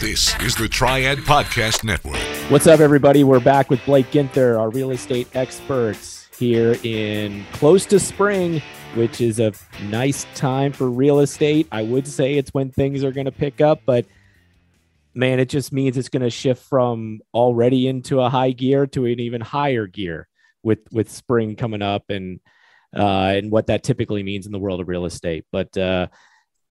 This is the Triad Podcast Network. What's up, everybody? We're back with Blake Ginther, our real estate experts, here in close to spring, which is a nice time for real estate. I would say it's when things are going to pick up, but man, it just means it's going to shift from already into a high gear to an even higher gear with with spring coming up and uh, and what that typically means in the world of real estate. But uh,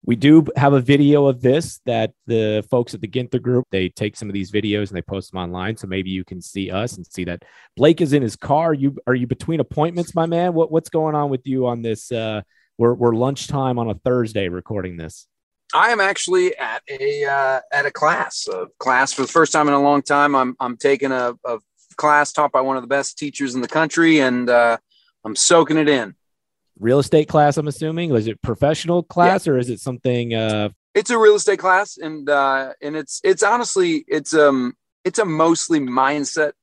we do have a video of this that the folks at the Ginther Group they take some of these videos and they post them online, so maybe you can see us and see that Blake is in his car. You are you between appointments, my man? What what's going on with you on this? Uh, we're we're lunchtime on a Thursday recording this. I am actually at a uh, at a class, a class for the first time in a long time. I'm I'm taking a, a class taught by one of the best teachers in the country, and uh, I'm soaking it in real estate class i'm assuming was it professional class yeah. or is it something uh it's a real estate class and uh and it's it's honestly it's um it's a mostly mindset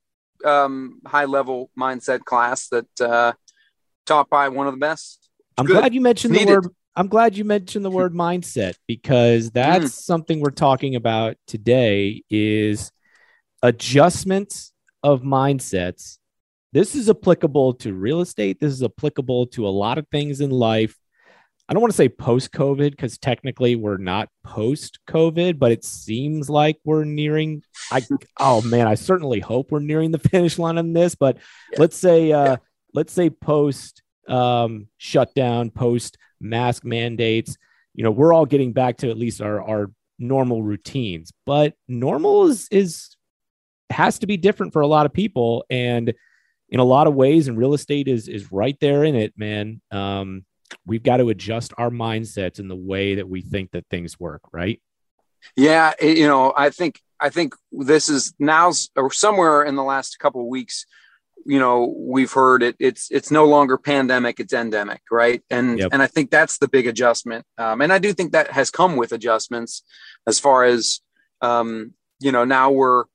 um high level mindset class that uh taught by one of the best it's i'm good. glad you mentioned the word i'm glad you mentioned the word mindset because that's mm. something we're talking about today is adjustments of mindsets this is applicable to real estate. This is applicable to a lot of things in life. I don't want to say post COVID because technically we're not post COVID, but it seems like we're nearing. I oh man, I certainly hope we're nearing the finish line on this. But yeah. let's say uh, yeah. let's say post um, shutdown, post mask mandates. You know, we're all getting back to at least our our normal routines, but normal is is has to be different for a lot of people and in a lot of ways, and real estate is is right there in it, man. Um, we've got to adjust our mindsets in the way that we think that things work, right? Yeah, you know, I think I think this is now or somewhere in the last couple of weeks. You know, we've heard it. It's it's no longer pandemic; it's endemic, right? And yep. and I think that's the big adjustment. Um, and I do think that has come with adjustments, as far as um, you know. Now we're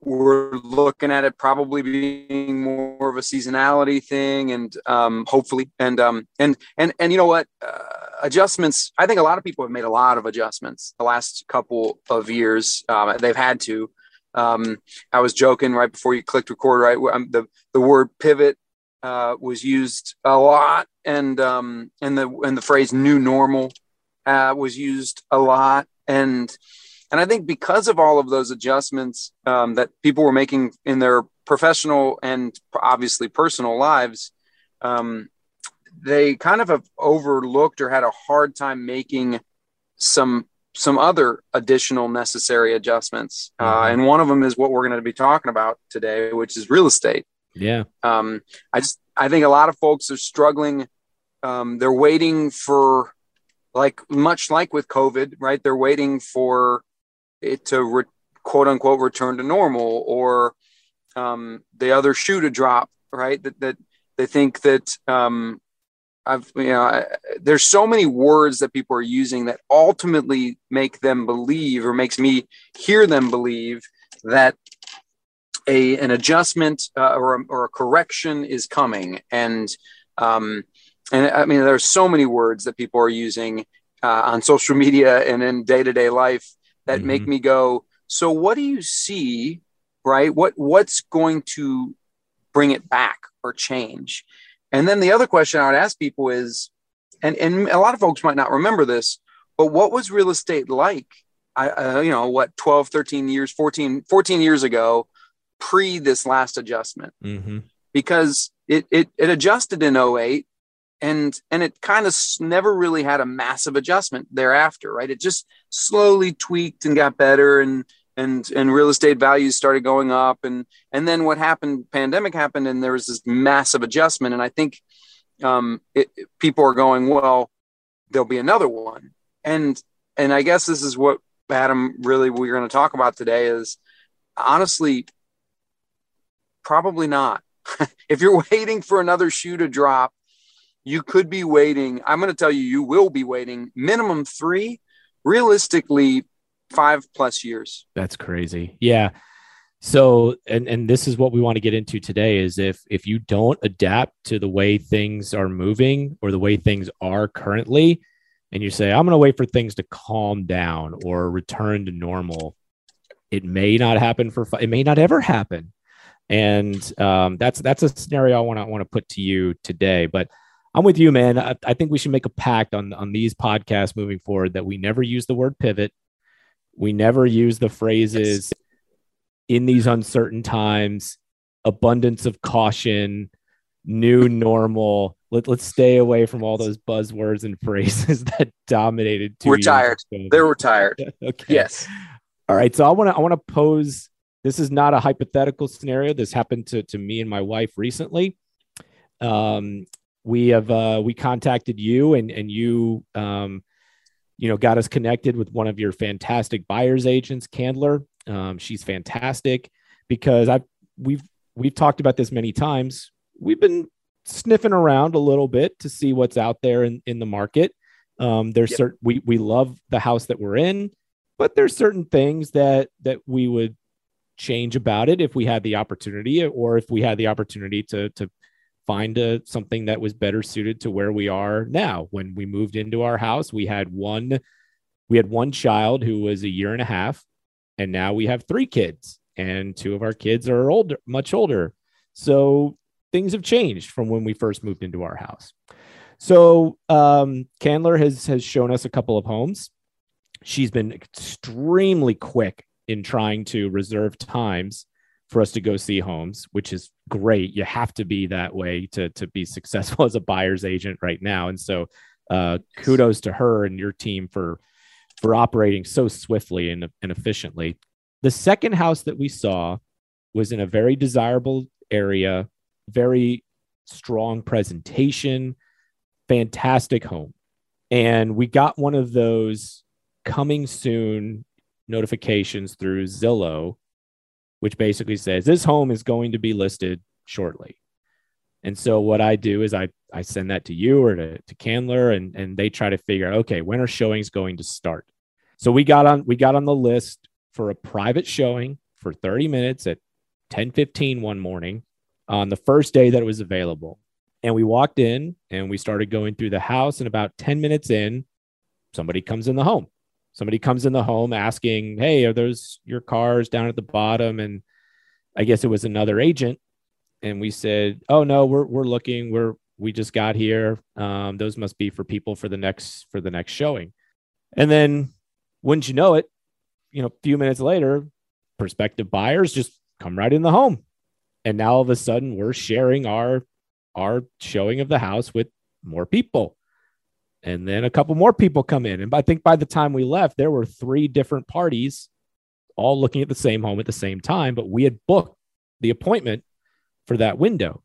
we're looking at it probably being more of a seasonality thing and um, hopefully and um, and and and you know what? Uh, adjustments i think a lot of people have made a lot of adjustments the last couple of years um, they've had to. Um, i was joking right before you clicked record right? The, the word pivot uh, was used a lot and um, and the and the phrase new normal uh, was used a lot. And and I think because of all of those adjustments um, that people were making in their professional and obviously personal lives, um, they kind of have overlooked or had a hard time making some some other additional necessary adjustments. Uh, mm-hmm. And one of them is what we're going to be talking about today, which is real estate. Yeah. Um, I just I think a lot of folks are struggling. Um, they're waiting for like much like with COVID, right? They're waiting for it to re- quote unquote return to normal or um, the other shoe to drop, right? That, that they think that um, I've, you know, I, there's so many words that people are using that ultimately make them believe or makes me hear them believe that a, an adjustment uh, or, a, or a correction is coming. And, um, and I mean, there's so many words that people are using uh, on social media and in day-to-day life that mm-hmm. make me go, so what do you see, right? What what's going to bring it back or change? And then the other question I would ask people is, and, and a lot of folks might not remember this, but what was real estate like? I, uh, you know, what, 12, 13 years, 14, 14 years ago, pre this last adjustment? Mm-hmm. Because it, it, it adjusted in 08 and and it kind of never really had a massive adjustment thereafter right? It just slowly tweaked and got better and and and real estate values started going up. And and then what happened pandemic happened and there was this massive adjustment. And i think um, it, people are going well there'll be another one. And and i guess this is what adam really we're going to talk about today is honestly probably not. If you're waiting for another shoe to drop you could be waiting. I'm going to tell you, you will be waiting minimum three, realistically, five plus years. That's crazy. Yeah. So, and and this is what we want to get into today is if if you don't adapt to the way things are moving or the way things are currently, and you say I'm going to wait for things to calm down or return to normal, It may not happen for it may not ever happen, and um, that's that's a scenario I want to want to put to you today. But I'm with you, man. I, I think we should make a pact on on these podcasts moving forward that we never use the word pivot. We never use the phrases yes. in these uncertain times, abundance of caution, new normal. Let, let's stay away from all those buzzwords and phrases that dominated. We're tired. They're retired. okay. Yes. All right. So I want to I want to pose. This is not a hypothetical scenario. This happened to, to me and my wife recently. Um, we have uh, we contacted you and and you um, you know got us connected with one of your fantastic buyers agents, Candler. Um, she's fantastic because I we've we've talked about this many times. We've been sniffing around a little bit to see what's out there in, in the market. Um, there's yep. certain we we love the house that we're in, but there's certain things that that we would change about it if we had the opportunity, or if we had the opportunity to to find a, something that was better suited to where we are now. When we moved into our house, we had one we had one child who was a year and a half, and now we have three kids, and two of our kids are older, much older. So things have changed from when we first moved into our house. So um, Candler has has shown us a couple of homes. She's been extremely quick in trying to reserve times for us to go see homes, which is great. You have to be that way to to be successful as a buyer's agent right now. And so, uh, kudos to her and your team for for operating so swiftly and, and efficiently. The second house that we saw was in a very desirable area, very strong presentation, fantastic home. And we got one of those coming soon notifications through Zillow which basically says this home is going to be listed shortly. And so what I do is I, I send that to you or to, to Candler and, and they try to figure out, okay, when are showings going to start? So we got on we got on the list for a private showing for 30 minutes at 10 15 one morning on the first day that it was available. And we walked in and we started going through the house. And about 10 minutes in, somebody comes in the home somebody comes in the home asking, Hey, are those your cars down at the bottom? And I guess it was another agent. And we said, Oh no, we're we're looking, we're we just got here. Um, those must be for people for the next for the next showing. And then wouldn't you know it, you know, a few minutes later, prospective buyers just come right in the home. And now all of a sudden we're sharing our our showing of the house with more people. And then a couple more people come in. And I think by the time we left, there were three different parties all looking at the same home at the same time, but we had booked the appointment for that window.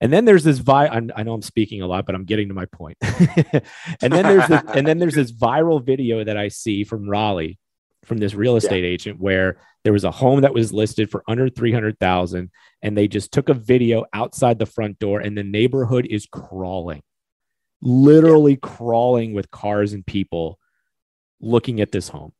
And then there's this vi I know I'm speaking a lot, but I'm getting to my point. and then there's this, and then there's this viral video that I see from Raleigh from this real estate yeah. agent where there was a home that was listed for under 300,000 and they just took a video outside the front door and the neighborhood is crawling literally yeah. crawling with cars and people looking at this home.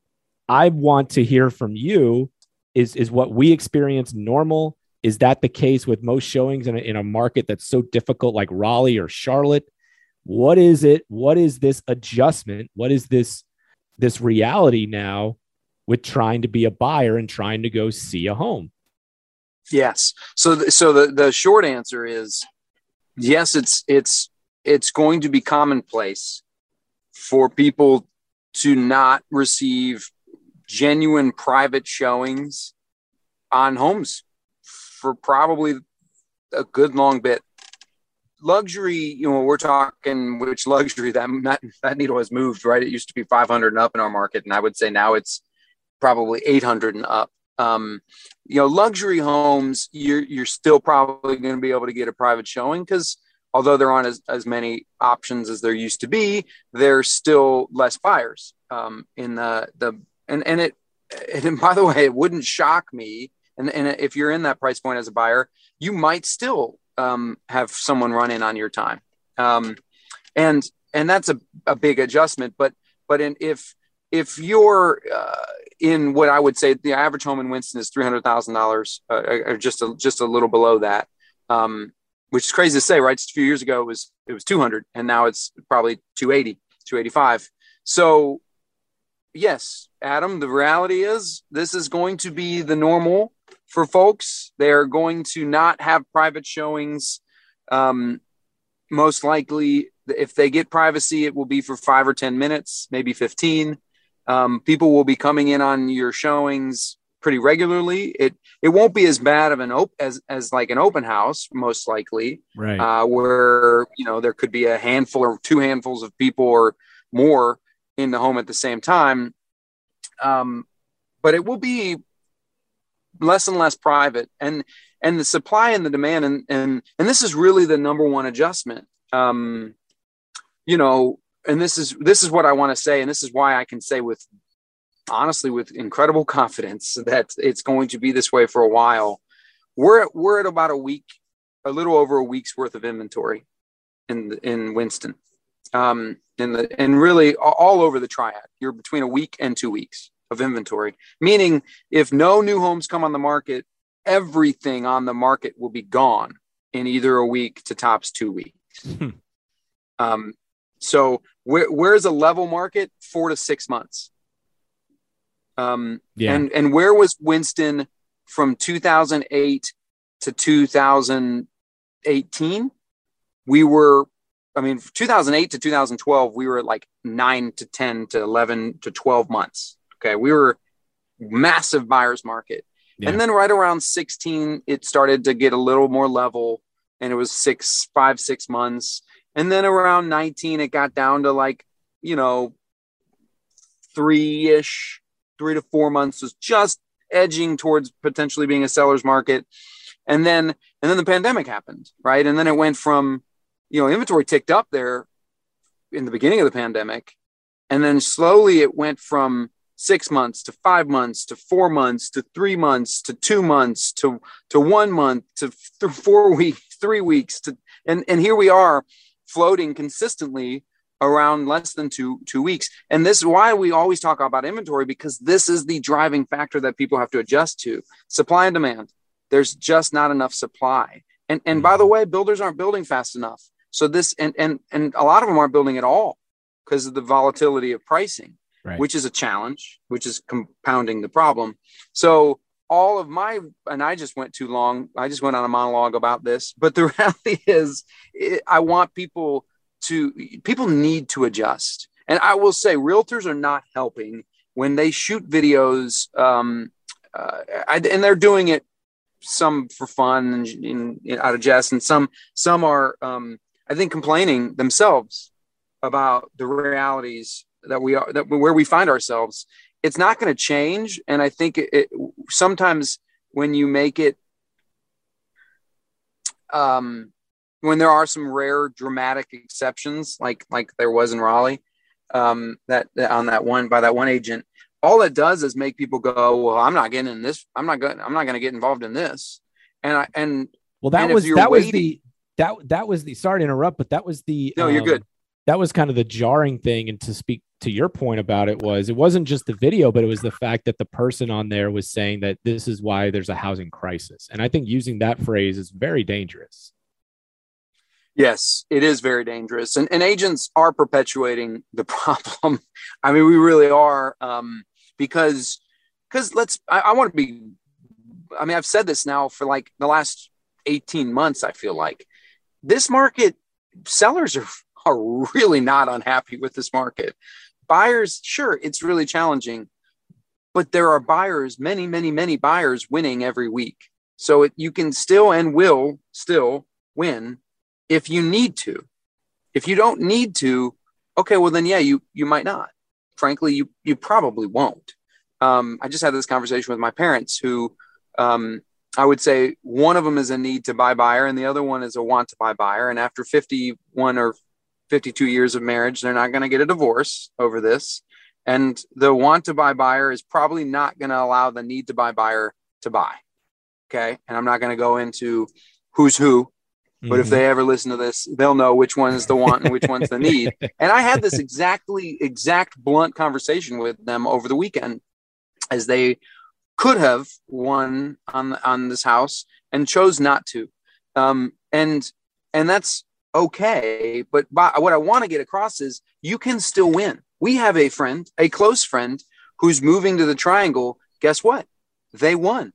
I want to hear from you is is what we experience normal? Is that the case with most showings in a, in a market that's so difficult like Raleigh or Charlotte? What is it? What is this adjustment? What is this this reality now with trying to be a buyer and trying to go see a home? Yes. So the, so the the short answer is yes, it's it's it's going to be commonplace for people to not receive genuine private showings on homes for probably a good long bit. Luxury, you know, we're talking which luxury that that, that needle has moved, right? It used to be 500 and up in our market, and I would say now it's probably 800 and up. Um, you know, luxury homes, you're you're still probably going to be able to get a private showing because although there aren't as, as many options as there used to be, there's still less buyers um, in the the and and it and by the way, it wouldn't shock me. And, and if you're in that price point as a buyer, you might still um, have someone run in on your time, um, and and that's a, a big adjustment. But but in, if if you're uh, in what I would say the average home in Winston is three hundred thousand uh, dollars, or just a, just a little below that. Um, which is crazy to say, right? Just a few years ago, it was it was 200, and now it's probably 280, 285. So yes, Adam, the reality is this is going to be the normal for folks. They're going to not have private showings. Um, most likely, if they get privacy, it will be for five or 10 minutes, maybe 15. Um, people will be coming in on your showings pretty regularly. It it won't be as bad of an op- as as like an open house, most likely, right? Uh, where you know there could be a handful or two handfuls of people or more in the home at the same time. Um, but it will be less and less private, and and the supply and the demand, and and and this is really the number one adjustment. Um, you know, and this is this is what I want to say, and this is why I can say with honestly with incredible confidence that it's going to be this way for a while. We're at, we're at about a week, a little over a week's worth of inventory in in Winston, um, in the and really all over the triad. You're between a week and two weeks of inventory, meaning if no new homes come on the market, everything on the market will be gone in either a week to tops two weeks. Hmm. um, so where, where's a level market? Four to six months. Um, yeah. And and where was Winston from 2008 to 2018? We were, I mean, 2008 to 2012, we were like nine to 10 to 11 to 12 months. Okay, we were massive buyers market. Yeah. And then right around 16, it started to get a little more level, and it was six, five, six months. And then around 19, it got down to like, you know, three ish three to four months was just edging towards potentially being a seller's market. And then and then the pandemic happened, right? And then it went from, you know, inventory ticked up there in the beginning of the pandemic. And then slowly it went from six months to five months to four months to three months to two months to to one month to th- four weeks, three weeks to and and here we are floating consistently around less than two two weeks. And this is why we always talk about inventory because this is the driving factor that people have to adjust to. Supply and demand. There's just not enough supply. And and by the mm-hmm. way builders aren't building fast enough. So this and and and a lot of them aren't building at all because of the volatility of pricing right. which is a challenge which is compounding the problem. So all of my and i just went too long. I just went on a monologue about this. But the reality is it, i want people to people need to adjust. And I will say, realtors are not helping when they shoot videos, um, uh, and they're doing it some for fun and, out of jest, and some some are, um, I think, complaining themselves about the realities that we are that where we find ourselves. It's not going to change, and I think it, it, sometimes when you make it um, when there are some rare dramatic exceptions, like like there was in Raleigh, um, that, that on that one by that one agent, all it does is make people go, well, I'm not getting in this. I'm not going. I'm not going to get involved in this. And I and well, that was that waiting, was the that that was the. Sorry to interrupt, but that was the. No, um, you're good. That was kind of the jarring thing, and to speak to your point about it was it wasn't just the video, but it was the fact that the person on there was saying that this is why there's a housing crisis, and I think using that phrase is very dangerous. Yes, it is very dangerous, and, and agents are perpetuating the problem. I mean, we really are, um, because because let's. I, I want to be. I mean, I've said this now for like the last eighteen months. I feel like this market sellers are are really not unhappy with this market. Buyers, sure, it's really challenging, but there are buyers, many, many, many buyers winning every week. So it, you can still and will still win if you need to. If you don't need to, okay, well then yeah, you you might not. Frankly, you you probably won't. Um, I just had this conversation with my parents who um, I would say one of them is a need to buy buyer and the other one is a want to buy buyer. And after 51 or 52 years of marriage, they're not going to get a divorce over this. And the want to buy buyer is probably not going to allow the need to buy buyer to buy. Okay. And I'm not going to go into who's who but if mm-hmm. they ever listen to this, they'll know which one is the want and which one's the need. And I had this exactly exact blunt conversation with them over the weekend as they could have won on on this house and chose not to. Um, and and that's okay. But by, what I want to get across is you can still win. we have a friend, a close friend, who's moving to the Triangle. Guess what? They won.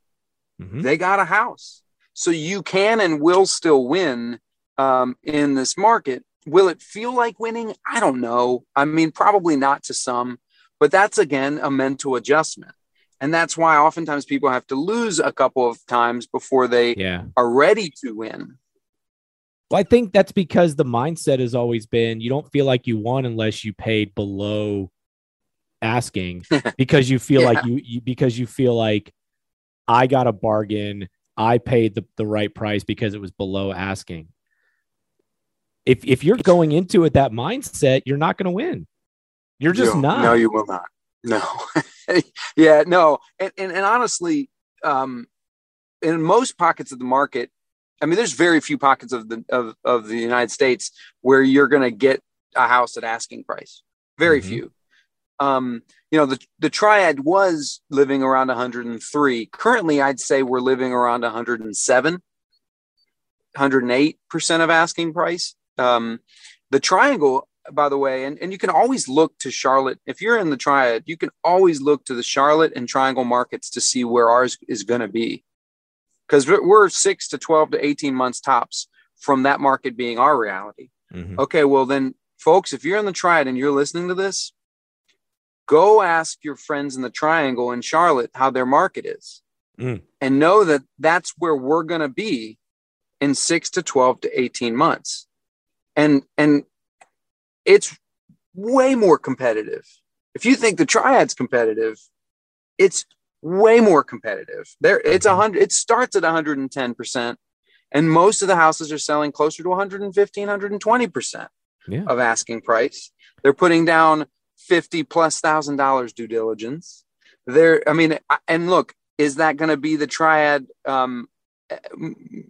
Mm-hmm. They got a house. So you can and will still win um, in this market. Will it feel like winning? I don't know. I mean, probably not to some, but that's again a mental adjustment. And that's why oftentimes people have to lose a couple of times before they yeah. are ready to win. Well, I think that's because the mindset has always been you don't feel like you won unless you paid below asking because you feel yeah. like you, you because you feel like I got a bargain. I paid the, the right price because it was below asking. If if you're going into it that mindset, you're not going to win. You're just no, not. No, you will not. No. yeah, no. And, and, and honestly, um, in most pockets of the market, I mean, there's very few pockets of the of, of the United States where you're going to get a house at asking price. Very mm-hmm. few. Um, you know, the the triad was living around 103. Currently, I'd say we're living around 107, 108 percent of asking price. Um, the triangle, by the way, and, and you can always look to Charlotte. If you're in the triad, you can always look to the Charlotte and triangle markets to see where ours is going to be. Because we're six to 12 to 18 months tops from that market being our reality. Mm-hmm. Okay, well, then, folks, if you're in the triad and you're listening to this, go ask your friends in the triangle in Charlotte how their market is. Mm. And know that that's where we're going to be in six to 12 to 18 months and and it's way more competitive. If you think the triad's competitive, it's way more competitive. There, it's a hundred. It starts at 110 percent, and most of the houses are selling closer to 115, 120 percent of asking price. They're putting down 50 plus thousand dollars due diligence. There, I mean, and look, is that going to be the triad? Um,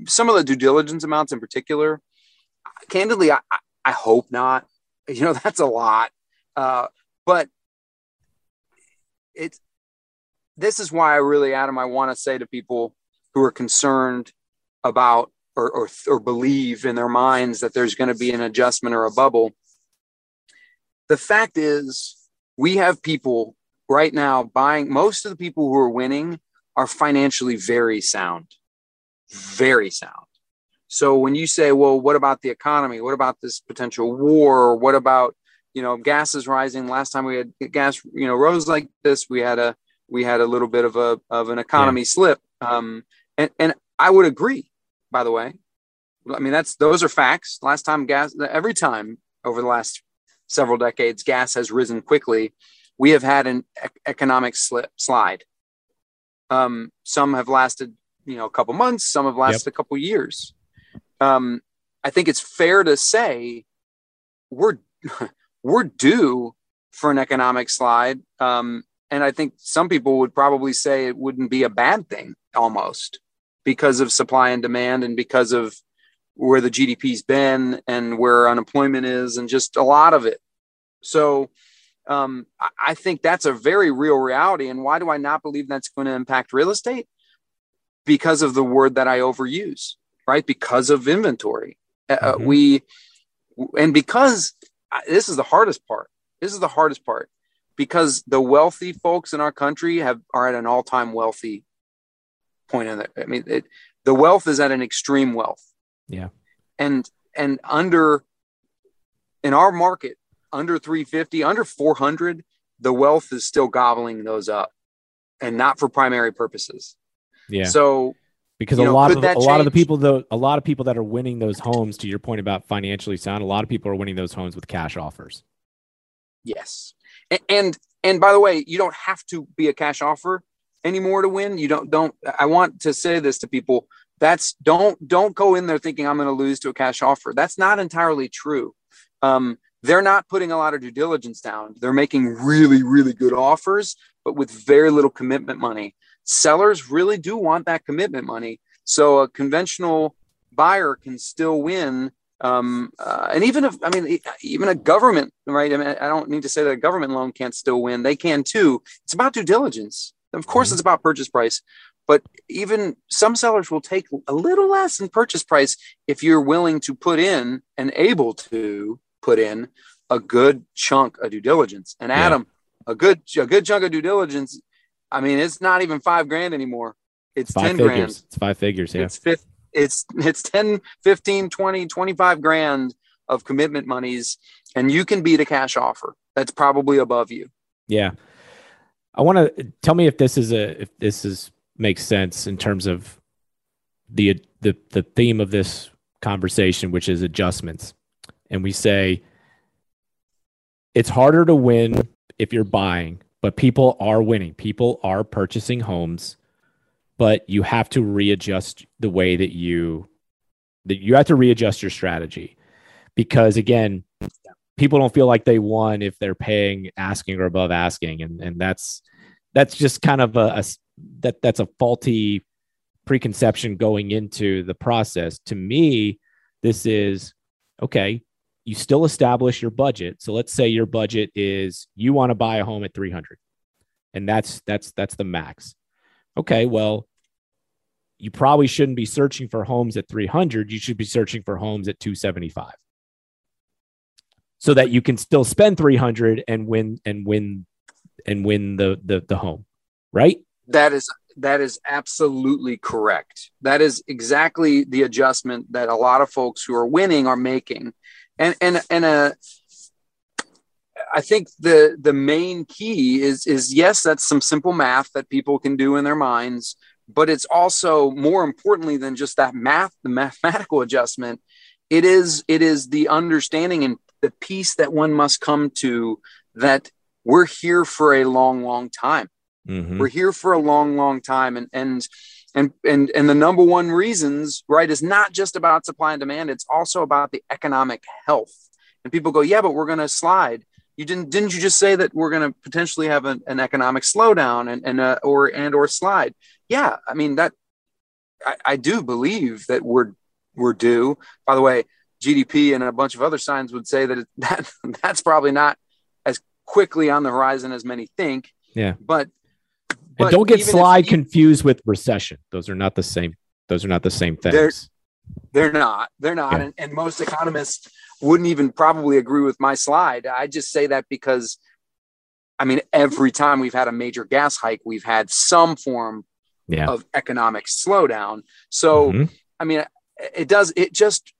some of the due diligence amounts in particular candidly, I, I hope not. You know, that's a lot. Uh, but it's this is why I really, Adam, I want to say to people who are concerned about or, or, or believe in their minds that there's going to be an adjustment or a bubble. The fact is, we have people right now buying, most of the people who are winning are financially very sound, very sound. So when you say, well, what about the economy? What about this potential war? What about, you know, gas is rising. Last time we had gas, you know, rose like this, we had a we had a little bit of a of an economy yeah. slip. Um, and and I would agree. By the way, I mean that's those are facts. Last time gas, every time over the last several decades, gas has risen quickly. We have had an economic slip slide. Um, some have lasted, you know, a couple months. Some have lasted yep. a couple years um, I think it's fair to say we're we're due for an economic slide. Um, and I think some people would probably say it wouldn't be a bad thing almost because of supply and demand and because of where the GDP's been and where unemployment is and just a lot of it. So um, I think that's a very real reality. And why do I not believe that's going to impact real estate? Because of the word that I overuse right? Because of inventory. Uh, uh mm-hmm. we, and because uh, this is the hardest part. This is the hardest part because the wealthy folks in our country have are at an all time wealthy point in it. I mean, it, the wealth is at an extreme wealth. Yeah. And, and under, in our market, under 350, under 400, the wealth is still gobbling those up and not for primary purposes. Yeah. So because you a know, lot of a change? lot of the people though a lot of people that are winning those homes to your point about financially sound a lot of people are winning those homes with cash offers yes and and, and by the way you don't have to be a cash offer anymore to win you don't don't i want to say this to people that's don't don't go in there thinking i'm going to lose to a cash offer that's not entirely true um, they're not putting a lot of due diligence down they're making really really good offers but with very little commitment money sellers really do want that commitment money. So a conventional buyer can still win. Um, uh, and even if, I mean, even a government, right? I mean, I don't need to say that a government loan can't still win. They can too. It's about due diligence. Of course, mm-hmm. it's about purchase price, but even some sellers will take a little less in purchase price if you're willing to put in and able to put in a good chunk of due diligence. And Adam, yeah. a good a good chunk of due diligence. I mean, it's not even five grand anymore. It's five 10 figures. grand. It's five figures. Yeah. It's fifth, it's it's 10, 15, 20, 25 grand of commitment monies, and you can beat a cash offer. That's probably above you. Yeah. I want to tell me if this is a if this is makes sense in terms of the the the theme of this conversation, which is adjustments. And we say it's harder to win if you're buying, but people are winning. People are purchasing homes, but you have to readjust the way that you that you have to readjust your strategy because again, people don't feel like they won if they're paying asking or above asking and and that's that's just kind of a, a that that's a faulty preconception going into the process. To me, this is okay. You still establish your budget. So let's say your budget is you want to buy a home at 300 and that's that's that's the max. Okay, well, you probably shouldn't be searching for homes at 300. You should be searching for homes at 275. So that you can still spend 300 and win and win and win the the, the home, right? That is that is absolutely correct. That is exactly the adjustment that a lot of folks who are winning are making. And and and uh, I think the the main key is is yes, that's some simple math that people can do in their minds, but it's also more importantly than just that math, the mathematical adjustment. It is it is the understanding and the peace that one must come to that we're here for a long, long time Mm-hmm. We're here for a long, long time, and and and and and the number one reasons, right, is not just about supply and demand. It's also about the economic health. And people go, yeah, but we're going to slide. You didn't didn't you just say that we're going to potentially have an, an economic slowdown and and uh, or and or slide? Yeah, I mean that. I, I do believe that we're we're due. By the way, GDP and a bunch of other signs would say that it, that that's probably not as quickly on the horizon as many think. Yeah. But and don't get slide confused with recession. Those are not the same. Those are not the same things. They're, they're not. They're not. Yeah. And, and most economists wouldn't even probably agree with my slide. I just say that because, I mean, every time we've had a major gas hike, we've had some form yeah. of economic slowdown. So, mm-hmm. I mean, it does. It just.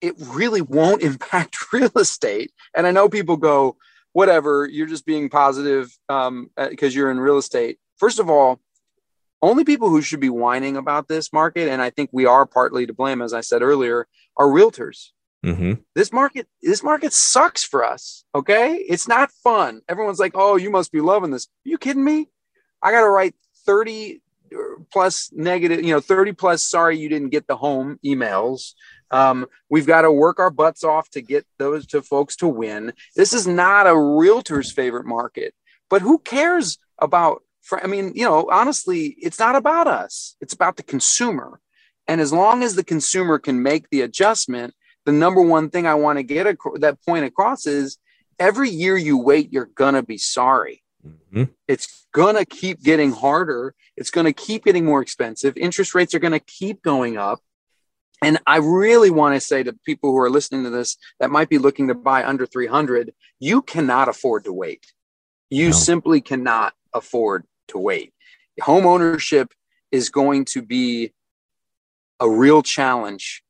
It really won't impact real estate. And I know people go, whatever, you're just being positive because um, you're in real estate first of all, only people who should be whining about this market, and I think we are partly to blame, as I said earlier, are realtors. Mm-hmm. This market, this market sucks for us. Okay, it's not fun. Everyone's like, "Oh, you must be loving this." Are you kidding me? I got to write thirty plus negative, you know, thirty plus. Sorry, you didn't get the home emails. Um, we've got to work our butts off to get those to folks to win. This is not a realtor's favorite market, but who cares about for, I mean, you know, honestly, it's not about us, it's about the consumer. And as long as the consumer can make the adjustment, the number one thing I want to get ac- that point across is every year you wait, you're going to be sorry. Mm-hmm. It's going to keep getting harder. It's going to keep getting more expensive. Interest rates are going to keep going up. And I really want to say to people who are listening to this that might be looking to buy under 300, you cannot afford to wait. You no. simply cannot afford to wait. Home ownership is going to be a real challenge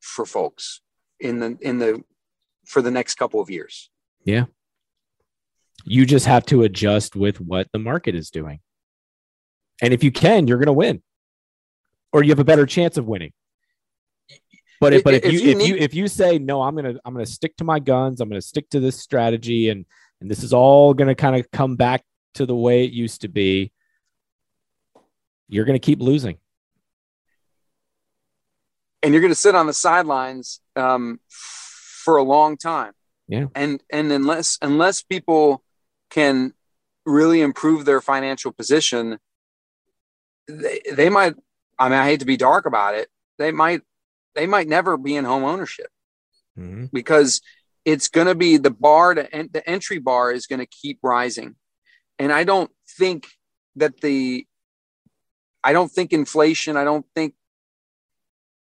for folks in the in the for the next couple of years. Yeah. You just have to adjust with what the market is doing. And if you can, you're going to win. Or you have a better chance of winning. But if, but if, if you, you if need- you if you say no, I'm gonna I'm gonna stick to my guns. I'm gonna stick to this strategy, and and this is all gonna kind of come back to the way it used to be, you're going to keep losing. And you're going to sit on the sidelines um, for a long time. Yeah. And and unless unless people can really improve their financial position, they, they might. I mean, I hate to be dark about it. They might they might never be in home ownership mm-hmm. because it's going to be the bar to the entry bar is going to keep rising and I don't think that the I don't think inflation, I don't think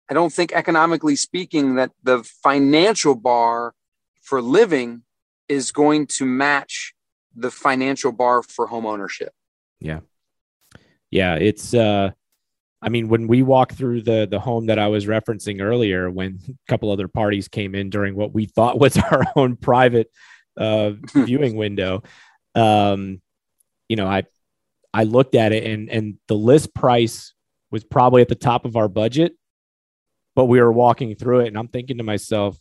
I don't think economically speaking that the financial bar for living is going to match the financial bar for home ownership. Yeah. Yeah, it's uh I mean when we walked through the the home that I was referencing earlier when a couple other parties came in during what we thought was our own private uh viewing window um you know I I looked at it and and the list price was probably at the top of our budget but we were walking through it and I'm thinking to myself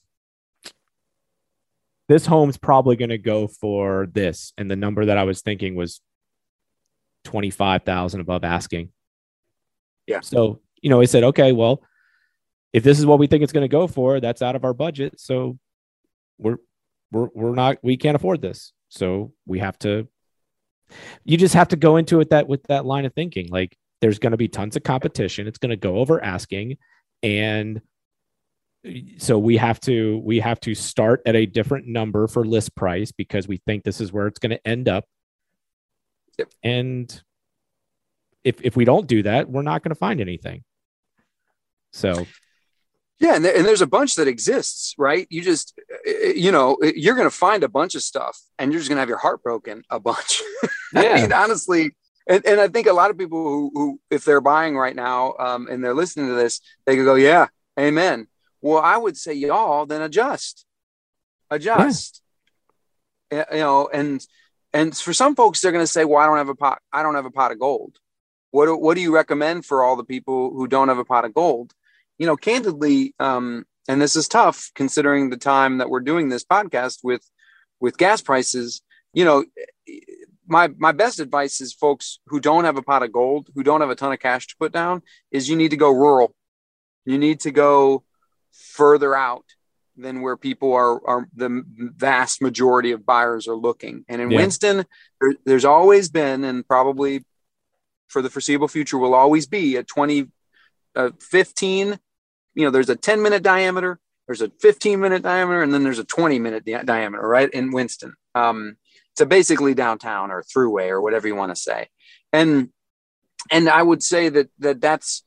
this home's probably going to go for this and the number that I was thinking was 25,000 above asking. Yeah. So, you know, I said, okay, well, if this is what we think it's going to go for, that's out of our budget. So we're, we're, we're not, we can't afford this. So we have to, you just have to go into it that with that line of thinking. Like there's going to be tons of competition. It's going to go over asking. And so we have to, we have to start at a different number for list price because we think this is where it's going to end up Yep. And if if we don't do that, we're not going to find anything. So yeah, and, there, and there's a bunch that exists, right? You just, uh, uh, you know, uh, you're going to find a bunch of stuff, and you're just going to have your heart broken a bunch. Yeah. I mean, honestly, and, and I think a lot of people who, who if they're buying right now um, and they're listening to this, they could go, "Yeah, amen." Well, I would say, y'all, then adjust, adjust. Yeah. You know, and and for some folks, they're going to say, "Well, I don't have a pot. I don't have a pot of gold." What do, What do you recommend for all the people who don't have a pot of gold? You know, candidly, um, and this is tough considering the time that we're doing this podcast with with gas prices. You know, my my best advice is folks who don't have a pot of gold, who don't have a ton of cash to put down, is you need to go rural. You need to go further out than where people are, are the vast majority of buyers are looking. And in yeah. Winston, there, there's always been, and probably for the foreseeable future will always be a 20, uh, 15, you know, there's a 10 minute diameter, there's a 15 minute diameter, and then there's a 20 minute di- diameter, right? In Winston. Um, so basically downtown or Thruway or whatever you want to say. And, and I would say that, that that's,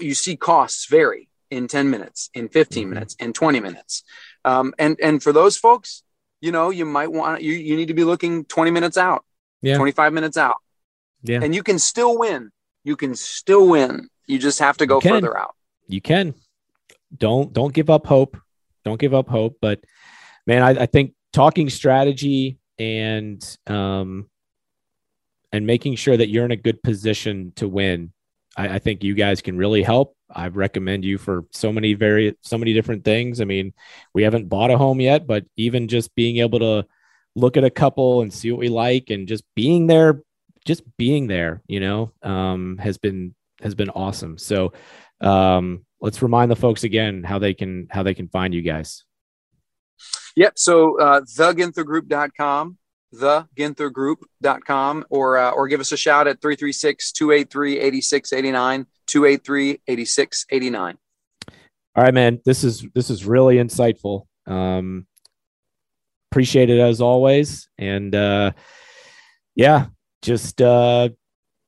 you see costs vary in 10 minutes, in 15 mm-hmm. minutes, in 20 minutes. Um, and, and for those folks, you know, you might want, you, you need to be looking 20 minutes out, yeah. 25 minutes out. Yeah. And you can still win. You can still win. You just have to go further out. You can. Don't, don't give up hope. Don't give up hope. But man, I, I think talking strategy and, um, and making sure that you're in a good position to win I, I, think you guys can really help. I recommend you for so many very so many different things. I mean, we haven't bought a home yet, but even just being able to look at a couple and see what we like and just being there, just being there, you know, um, has been has been awesome. So um, let's remind the folks again how they can how they can find you guys. Yep. So uh, theginthergroup.com theginthergroup.com or uh, or give us a shout at 336-283-8689 283-8689 all right man this is this is really insightful um appreciate it as always and uh yeah just uh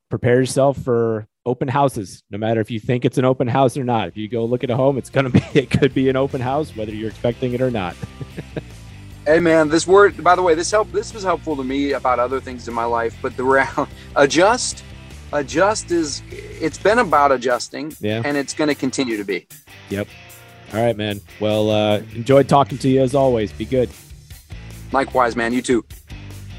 prepare yourself for open houses no matter if you think it's an open house or not if you go look at a home it's going to be it could be an open house whether you're expecting it or not Hey man, this word. By the way, this help. This was helpful to me about other things in my life. But the round adjust, adjust is. It's been about adjusting, yeah, and it's going to continue to be. Yep. All right, man. Well, uh, enjoyed talking to you as always. Be good. Likewise, man. You too.